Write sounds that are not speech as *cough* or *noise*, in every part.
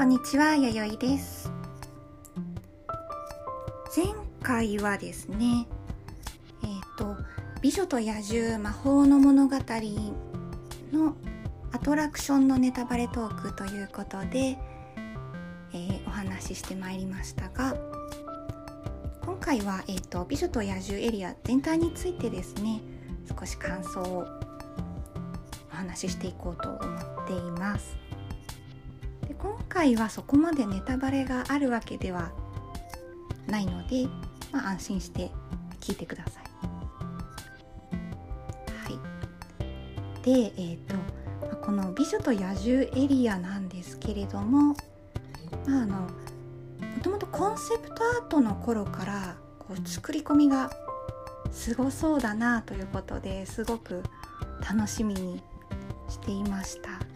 こんにちは、やよいです。前回はですね、えっ、と、美女と野獣魔法の物語のアトラクションのネタバレトークということで、えーお話ししてまいりましたが、今回は、えっ、と、美女と野獣エリア全体についてですね、少し感想をお話ししていこうと思っています。今回はそこまでネタバレがあるわけではないので、まあ、安心して聞いてください。はい、で、えーとまこの「美女と野獣」エリアなんですけれども、まあ、あのもともとコンセプトアートの頃からこう作り込みがすごそうだなということですごく楽しみにしていました。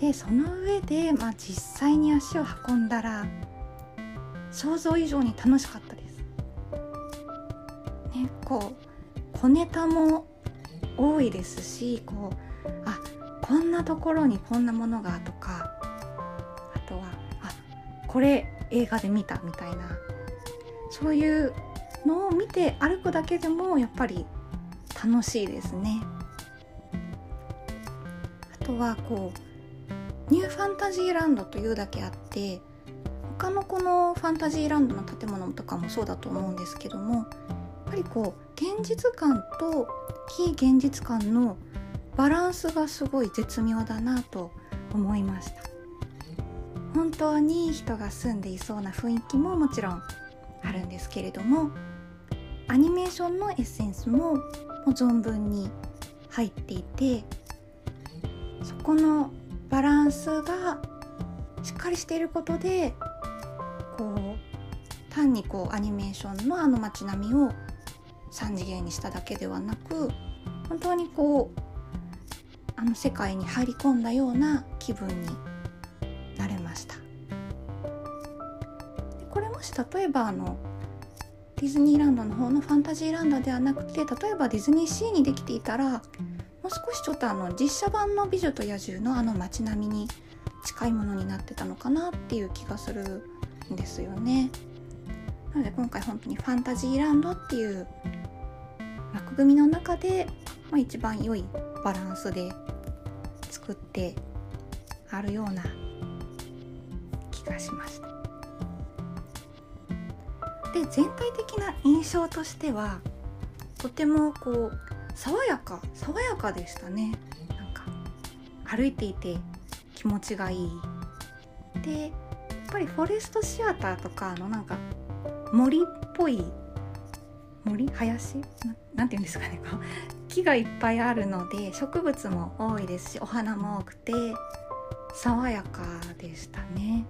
でその上で、まあ、実際に足を運んだら想像以上に楽しかったです。ねこう小ネタも多いですしこうあこんなところにこんなものがとかあとはあこれ映画で見たみたいなそういうのを見て歩くだけでもやっぱり楽しいですね。あとはこうニューファンタジーランドというだけあって他のこのファンタジーランドの建物とかもそうだと思うんですけどもやっぱりこう現実感と非現実感のバランスがすごい絶妙だなと思いました。本当に人が住んでいそうな雰囲気ももちろんあるんですけれどもアニメーションのエッセンスももう存分に入っていてそこのバランスがしっかりしていることでこう単にこうアニメーションのあの街並みを3次元にしただけではなく本当にこうあの世界に入り込んだような気分になれました。これもし例えばあのディズニーランドの方のファンタジーランドではなくて例えばディズニーシーにできていたら少しちょっとあの実写版の「美女と野獣」のあの街並みに近いものになってたのかなっていう気がするんですよね。なので今回本当にファンタジーランドっていう枠組みの中で、まあ、一番良いバランスで作ってあるような気がしました。で全体的な印象としてはとてもこう爽やか爽やかでしたね。なんか歩いていて気持ちがいい。でやっぱりフォレストシアターとかのなんか森っぽい森林？ななんて言うんですかね木がいっぱいあるので植物も多いですしお花も多くて爽やかでしたね。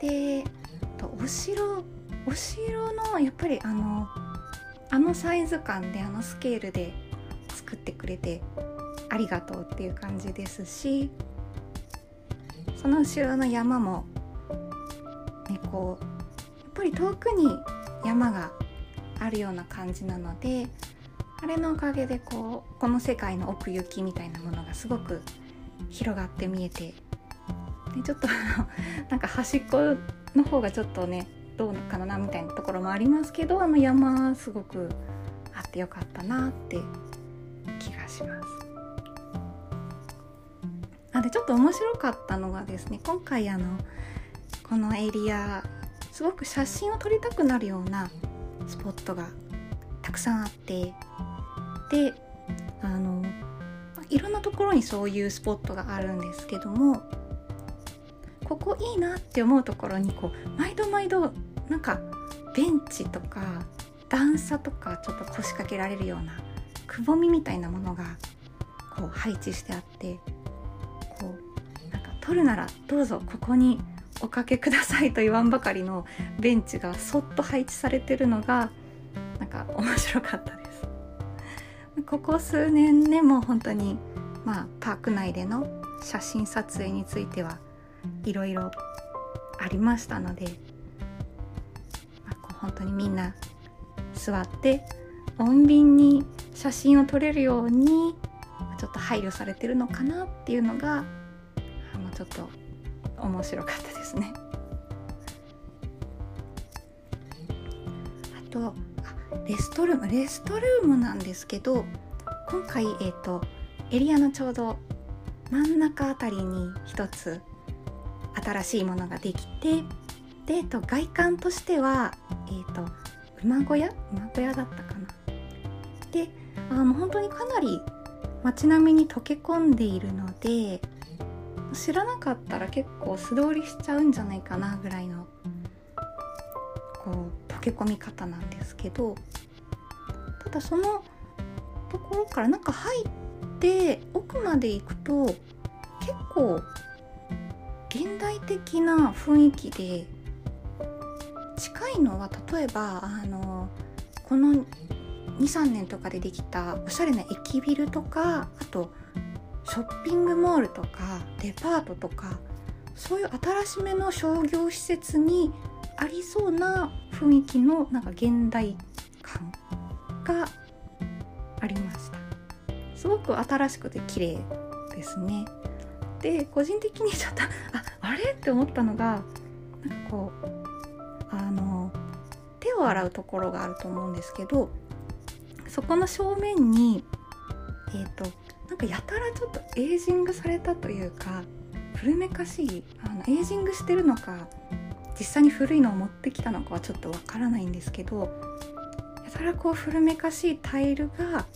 でお城お城のやっぱりあのあのサイズ感であのスケールで作ってくれてありがとうっていう感じですしその後ろの山もねこうやっぱり遠くに山があるような感じなのであれのおかげでこうこの世界の奥行きみたいなものがすごく広がって見えてでちょっとあのなんか端っこの方がちょっとねどうかなみたいなところもありますけどあの山すごくあってよかったなって気がします。あでちょっと面白かったのがですね今回あのこのエリアすごく写真を撮りたくなるようなスポットがたくさんあってであのいろんなところにそういうスポットがあるんですけどもここいいなって思うところにこう毎度毎度なんかベンチとか段差とかちょっと腰掛けられるようなくぼみみたいなものがこう配置してあってこうなんか撮るならどうぞここにおかけくださいと言わんばかりのベンチがそっと配置されてるのがなんか面白かったです。ここ数年ねもう本当にまあパーク内での写真撮影についてはいろいろありましたので、まあ、こう本当にみんな座って穏便に写真を撮れるようにちょっと配慮されてるのかなっていうのがあのちょっと面白かったですね。あとレストルームレストルームなんですけど今回、えーと、エリアのちょうど真ん中あたりに一つ新しいものができてで、えーと、外観としては、えーと、馬小屋？馬小屋だったかな？であもう本当にかなり街並みに溶け込んでいるので知らなかったら結構素通りしちゃうんじゃないかなぐらいのこう溶け込み方なんですけどただそのところから中入って奥まで行くと結構現代的な雰囲気で近いのは例えばあのこの23年とかでできたおしゃれな駅ビルとかあとショッピングモールとかデパートとかそういう新しめの商業施設にありそうな雰囲気のなんか現代感がありました。すごく新しくて綺麗ですね。で個人的にちょっとああれ？って思ったのがなんかこうあの手を洗うところがあると思うんですけどそこの正面にえっ、ー、となんかやたらちょっとエイジングされたというか古めかしいあのエイジングしてるのか実際に古いのを持ってきたのかはちょっとわからないんですけどやたらこう古めかしいタイルが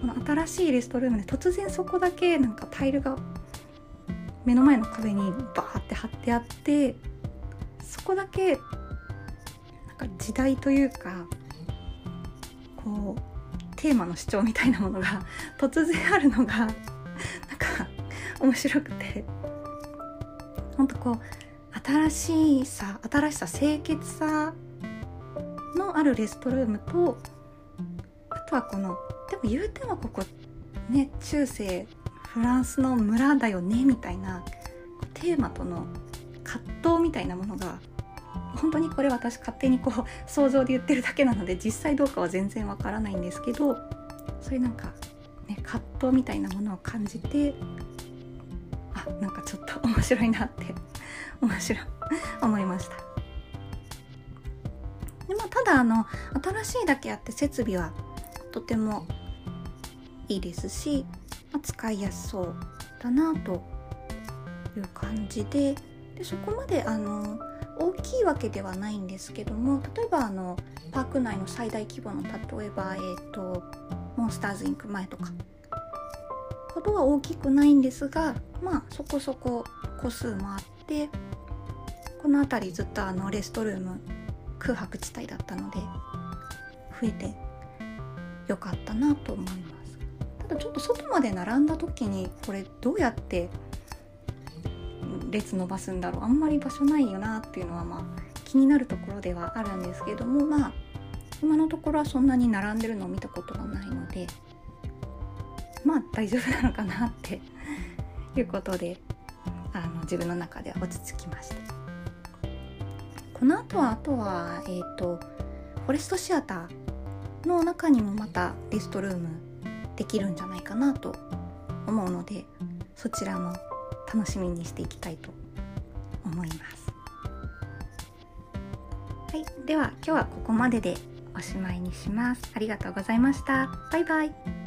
この新しいレストルームで突然そこだけなんかタイルが目の前の壁にバーって貼ってあってそこだけなんか時代というかこうテーマの主張みたいなものが *laughs* 突然あるのがなんか面白くて。ほんとこう新しさ新しさ清潔さのあるレストルームとあとはこのでも言うてもここね中世フランスの村だよねみたいなテーマとの葛藤みたいなものが本当にこれ私勝手にこう想像で言ってるだけなので実際どうかは全然わからないんですけどそういうなんかね葛藤みたいなものを感じてあなんかちょっと面白いなって面白い思いました。でもただあの新しいだけあって設備はとてもいいですし、使いやすそうだなという感じででそこまであの大きいわけではないんですけども例えばあのパーク内の最大規模の例えば、えーと、モンスターズインク前とかほどは大きくないんですがまあそこそこ個数もあってこの辺りずっとあのレストルーム空白地帯だったので増えてよかったなと思います。ちょっと外まで並んだ時にこれどうやって列伸ばすんだろう。あんまり場所ないよなっていうのはまあ気になるところではあるんですけどもまあ今のところはそんなに並んでるのを見たことがないのでまあ大丈夫なのかなって *laughs* いうことであの自分の中では落ち着きました。この後はあとはえっ、ー、とフォレストシアターの中にもまたレストルームできるんじゃないかなと思うのでそちらも楽しみにしていきたいと思います。はいでは今日はここまででおしまいにします。ありがとうございました。バイバイ。